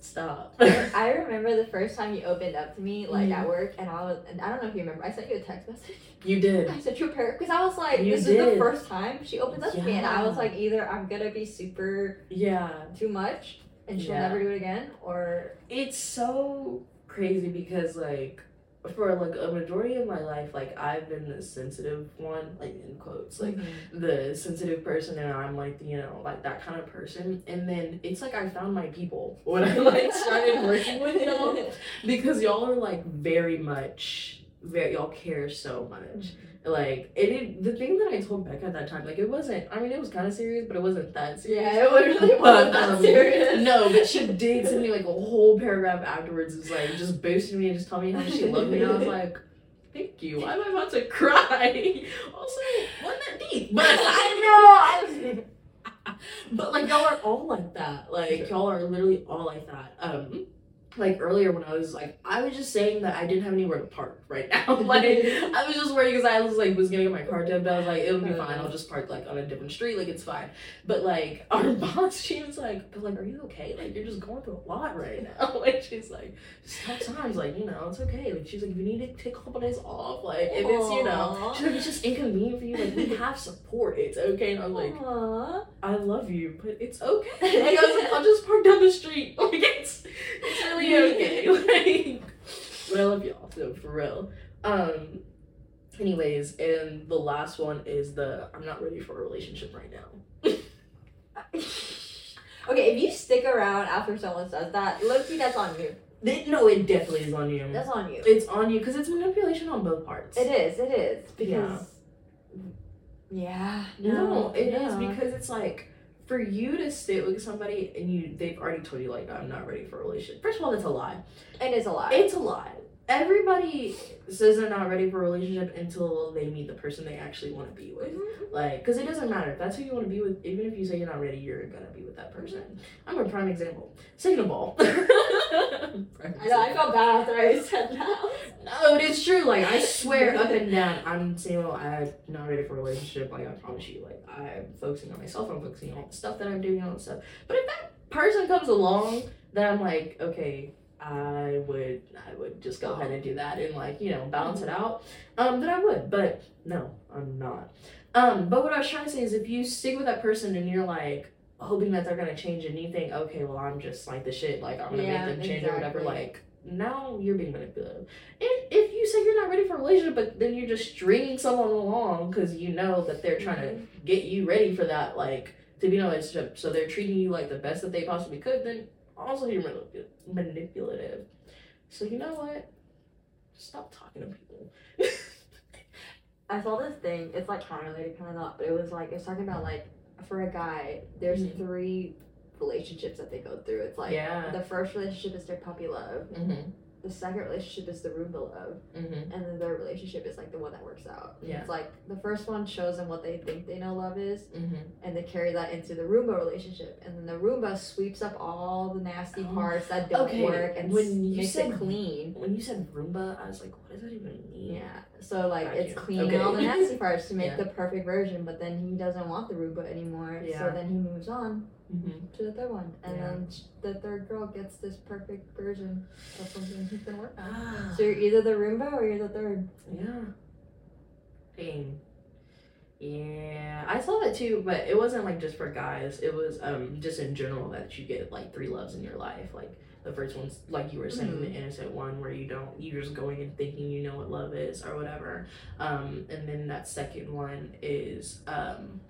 Stop. I remember the first time you opened up to me, like Mhm. at work, and I was, and I don't know if you remember, I sent you a text message. you did. I sent you a pair because I was like, You this is the first time she opens up to me, and I was like, either I'm gonna be super Yeah. too much, and she'll Yeah. never do it again, or It's so crazy because like for like a majority of my life, like I've been the sensitive one, like in quotes, like mm-hmm. the sensitive person and I'm like, you know, like that kind of person. And then it's like I found my people when I like started working with y'all because y'all are like very much very y'all care so much. Mm-hmm. Like it, it the thing that I told Becca at that time, like it wasn't I mean it was kinda serious, but it wasn't that serious. yeah, it literally wasn't that um, serious. No, but she did send me like a whole paragraph afterwards. It's like just boosting me and just telling me how she loved me. And I was like, thank you. Why am I about to cry? Also, wasn't that deep? But I know. I was, but like y'all are all like that. Like y'all are literally all like that. Um like earlier when I was like I was just saying that I didn't have anywhere to park right now. like I was just worried because I was like was gonna get my car dubbed. I was like, it'll be uh-huh. fine. I'll just park like on a different street. Like it's fine. But like our boss, she was like, but like, are you okay? Like you're just going through a lot right now. Like she's like, just tough times. Like you know, it's okay. Like she's like, if you need to take a couple days off, like if it's you know, she's like, it's just inconvenient for you. Like we have support. It's okay. And I was like, Aw. I love you, but it's okay. Like I was like, I'll just park down the street. Like it's it's really okay. Like but I love y'all, so for real. Um anyways, and the last one is the I'm not ready for a relationship right now. okay, if you stick around after someone says that, look, that's on you. It- no, it definitely is on you. That's on you. It's on you because it's manipulation on both parts. It is. It is because. Yeah. No, it is yeah. because it's like for you to sit with somebody and you they've already told you like I'm not ready for a relationship. First of all, that's a lie. And it is a lie. It's a lie. Everybody says they're not ready for a relationship until they meet the person they actually want to be with. Mhm. Like, because it doesn't matter. If that's who you want to be with, even if you say you're not ready, you're going to be with that person. I'm a prime example. Second of all, I know. I felt bad after I said that. No, it's true. Like, I swear up and down, I'm single. I'm not ready for a relationship. Like, I promise you. Like, I'm focusing on myself. I'm focusing on the stuff that I'm doing, the stuff. But if that person comes along, then I'm like, okay, I would, I would just go ahead and do that and like, you know, balance it out. Um, then I would. But no, I'm not. Um, but what I was trying to say is, if you stick with that person and you're like hoping that they're gonna change and you think, okay, well, I'm just like the shit. Like, I'm gonna Yeah, make them change or whatever. Like, now you're being manipulative. And if you say you're not ready for a relationship, but then you're just stringing someone along because you know that they're trying to mm-hmm. get you ready for that, like to be in a relationship, so they're treating you like the best that they possibly could, then also you're manip- manipulative. So you know what? Stop talking to people. I saw this thing. It's like kind of related, kind of not, but it was like it's talking about like for a guy, there's Mhm. three relationships that they go through. It's like yeah. the first relationship is their puppy love, Mhm. The second relationship is the Roomba love, Mhm. and the third relationship is like the one that works out. Yeah. It's like the first one shows them what they think they know love is, Mhm. and they carry that into the Roomba relationship, and then the Roomba sweeps up all the nasty Oh, parts that don't okay, work and when you makes said- it clean. When you said Roomba, I was like, what does that even mean? Yeah. So like it's cleaning Okay. all the nasty parts to make Yeah. the perfect version, but then he doesn't want the Roomba anymore. Yeah. So then he moves on Mm-hmm. to the third one, and Yeah. then the third girl gets this perfect version of something he's been working on. Ah. So you're either the Roomba or you're the third. Yeah. Pain. Yeah, I saw that too, but it wasn't like just for guys. It was um just in general that you get like three loves in your life. Like the first one's like you were saying, the innocent one where you don't you're just going and thinking you know what love is or whatever. Um, and then that second one is um.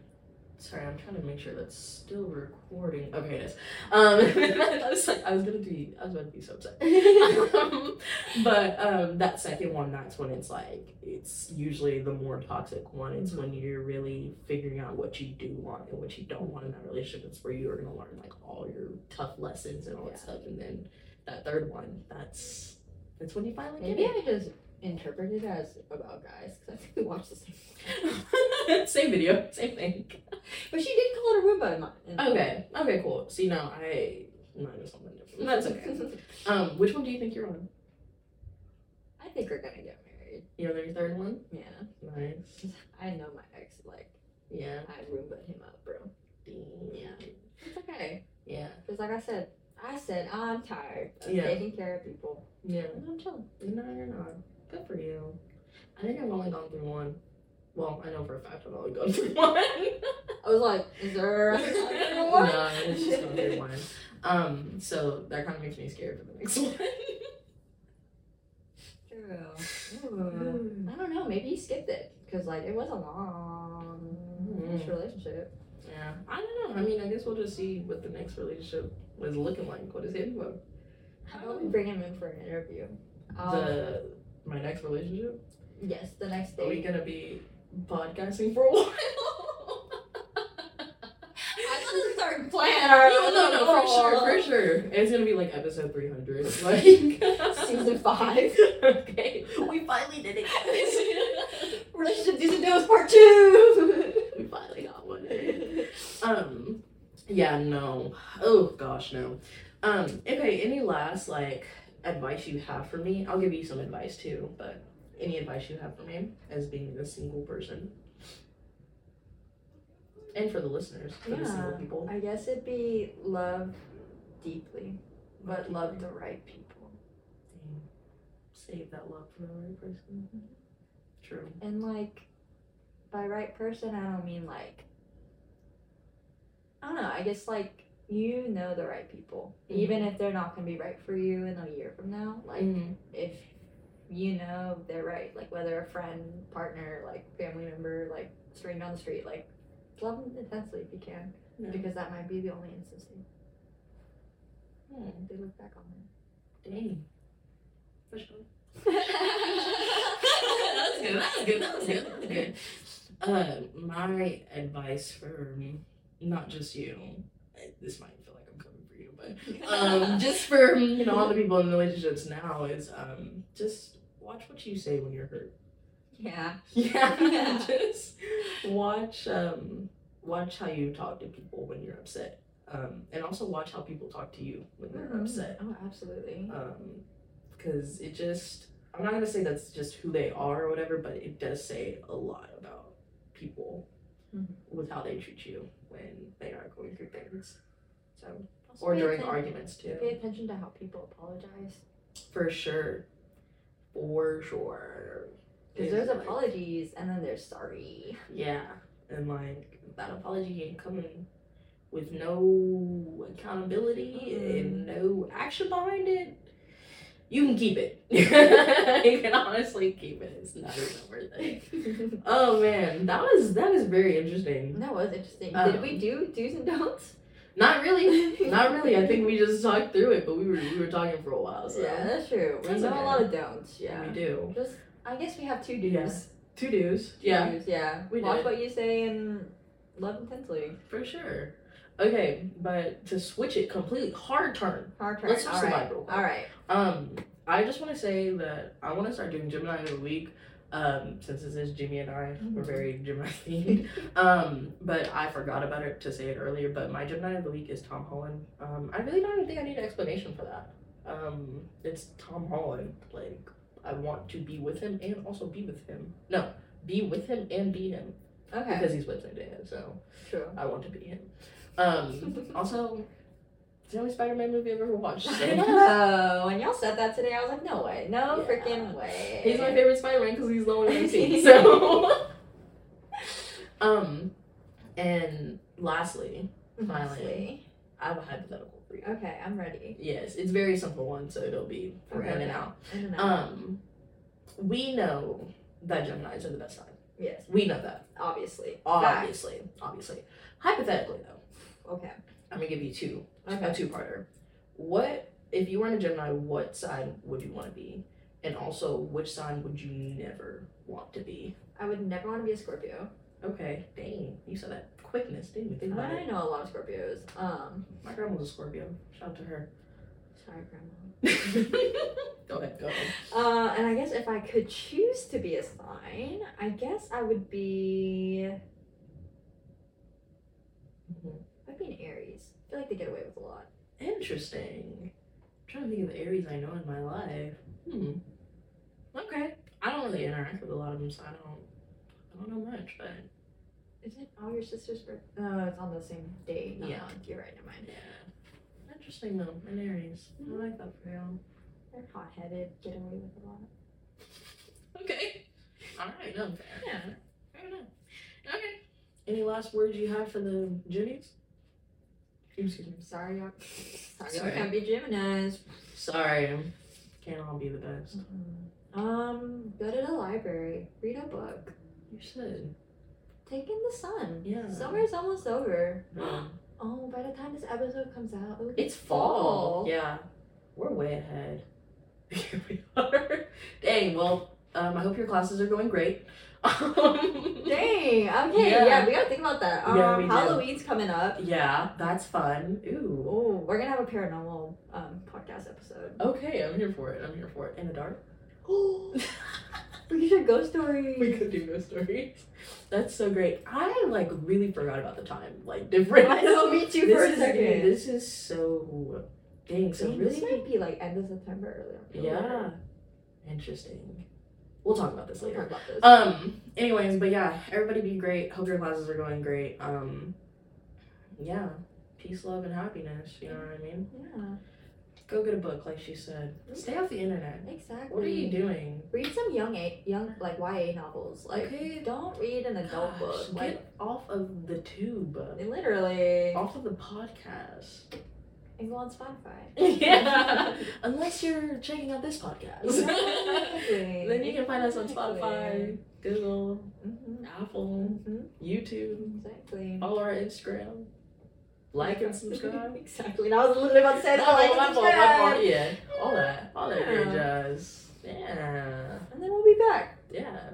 Sorry, I'm trying to make sure that's still recording. Okay, it is. Um, I was like, I was gonna be, I was about to be so upset. um, but um, that second one, that's when it's like it's usually the more toxic one. It's when you're really figuring out what you do want and what you don't want in that relationship. It's where you are gonna learn like all your tough lessons and all that stuff. And then that third one, that's that's when you finally Maybe get I just interpreted it as about guys because I think we watched the same. same video, same thing. But she did call it a Roomba in my. In Okay, okay, cool. See, no, I mine was something different. That's okay. um, which one do you think you're on? I think we're gonna get married. You're on your third one. Yeah. Nice. I know my ex like Yeah. I Roomba him up, bro. Yeah. It's okay. Yeah. Because like I said, I said I'm tired of Yeah. taking care of people. Yeah. And I'm chilling. No, you're not. Good for you. I think I've only gone through one. Well, I know for a fact I've only gone through one. I was like, is there another one? no, it's just gone through one. Um, so that kind of makes me scared for the next one. True. Ooh. I don't know. Maybe you skipped it because like it was a long Mhm. relationship. yeah, I don't know. I mean, I guess we'll just see what the next relationship is looking like. What is it? What How about we bring him in for an interview? Um, the my next relationship? yes, the next Are we day. gonna be podcasting for a while? I gotta start planning our no, no, no, for sure, for sure. It's gonna be like episode 300. Like Season five. okay, we finally did it, guys. Relationship Do's and Don'ts part two. we finally got one. Um, yeah, no. Oh gosh, no. Um, okay. Any last like advice you have for me? I'll give you some advice too, but any advice you have for me as being a single person, and for the listeners, for the single people. I guess it'd be love deeply, but love the right people. Save that love for the right person. True. And like, by right person, I don't mean like, I don't know. I guess like you know the right people, even if they're not gonna be right for you in a year from now. Like, Mhm. if you know they're right, like whether a friend, partner, like family member, like stranger down the street, like love them intensely if you can, Yeah. because that might be the only instance they, Hmm. they look back on it. Dang. For sure. that was good. That was good. That was good. That was good. Uh, my advice for not just you. This might feel like I'm coming for you, but um, just for you know all the people in relationships now is um just watch what you say when you're hurt. yeah. Yeah, just watch um watch how you talk to people when you're upset. Um, and also watch how people talk to you when they're Mhm. upset. Oh, absolutely. Um, because it just I'm not gonna say that's just who they are or whatever, but it does say a lot about people Mhm. with how they treat you when they are going through things. So Also or during atten- arguments too. Pay attention to how people apologize. For sure. For sure. Because there's like- apologies and then there's sorry. Yeah, and like that apology ain't coming with no accountability and no action behind it. You can keep it. you can honestly keep it. It's not even worth it. Oh man, that was that was very interesting. that was interesting. Um, Did we do do's and don'ts? Not really, not really. I think we just talked through it, but we were we were talking for a while. So Yeah, that's true. We That's know okay. a lot of don'ts. Yeah. we do Just, I guess we have two do's. Yeah. two dues. Yeah, Do's, yeah. We Watch did. what you say and love intensely. for sure. Okay, but to switch it completely, hard turn. Hard turn. Let's switch All the right. vibe real quick. All right. Um, I just want to say that I want to start doing Gemini of the week. Um, since this is Jimmy and I, we're Mhm. very Gemini themed. um, but I forgot about it to say it earlier. But my Gemini of the week is Tom Holland. Um, I really don't even think I need an explanation for that. Um, it's Tom Holland. Like I want to be with him and also be with him. No, be with him and be him Okay. because he's with Zendaya. So True. I want to be him. Um, also, it's the only Spider-Man movie I've ever watched. I know. When y'all said that today, I was like, no way. No Yeah. freaking way. He's my favorite Spider-Man because he's the only one I've seen. So, um, and lastly, Finally. I have a hypothetical for you. Okay, I'm ready. Yes, it's a very simple one, so it'll be for Okay, in and out. In and out. Um, we know that Gemini's are the best sign. yes, We know that, obviously. Fact. obviously, obviously. Hypothetically, though, Okay. I'm gonna give you two, a Okay. two-parter. What if you were in a Gemini? What sign would you want to be? And also, which sign would you never want to be? I would never want to be a Scorpio. Okay, dang, you said that quickness, didn't you? Think about I it. know a lot of Scorpios. Um, My grandma was a Scorpio. Shout out to her. sorry, grandma. go ahead, go ahead. Uh, and I guess if I could choose to be a sign, I guess I would be. Mhm. I'd be an Aries. I feel like they get away with a lot. Interesting. I'm trying to think of the Aries I know in my life. Hmm. Okay. I don't really interact with a lot of them, so I don't. I don't know much, but Is it all your sister's birthday? No, it's on the same day. Not Yeah. You're right. Never mind. yeah. interesting though. An Aries. I like that for y'all. They're hot headed, get away with a lot. Okay. All right. No, fair. Yeah. Fair enough. Okay. Any last words you have for the Gemis? Excuse me. Sorry, y'all. Sorry, y'all Sorry. can't be Geminis. Sorry. Can't all be the best. Um, go to the library, read a book, You should. take in the sun. Yeah. Summer's almost over. Yeah. Oh, by the time this episode comes out, it'll be It's fall. Yeah. We're way ahead. Here we are. Dang, well, um, I hope your classes are going great. Dang. Okay. Yeah. Yeah. we gotta think about that. Um, Yeah, we do. Halloween's coming up. yeah, that's fun. Ooh. Oh, we're gonna have a paranormal um podcast episode. Okay, I'm here for it. I'm here for it. In the dark. we should ghost story. We could do ghost stories. That's so great. I like really forgot about the time like difference. I know, me too, for a is, second. This is so dang. So Dang, really, this might be like end of September, early October. yeah, interesting. We'll talk about this later. about this. Um. Anyways, but yeah, everybody be great. Hope your classes are going great. Um. Yeah. Peace, love, and happiness. You know what I mean? yeah, Go get a book, like she said. Stay off the internet. exactly. What are you doing? Read some young a young like YA novels. Like Okay. don't read an adult Gosh, book. Like get off of the tube. literally Off of the podcast. And go on Spotify. yeah. Unless you're checking out this podcast. Exactly. then you can find us on Spotify, Google, Mhm. Apple, Mhm. YouTube. Exactly. Follow our Instagram. Like and subscribe. exactly. And I was literally about to say that. Oh, like my fault, my subscribe. fault. Yeah. All that. All that Yeah. jazz. Yeah. And then we'll be back. Yeah.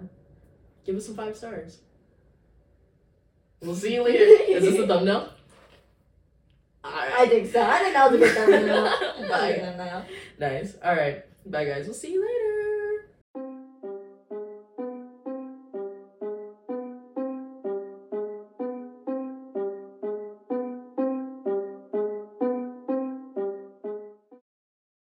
Give us some five stars. We'll see you later. Is this a thumbnail? I think so. I think that was a good thumbnail. Bye. Nice. Alright. Bye guys. We'll see you later.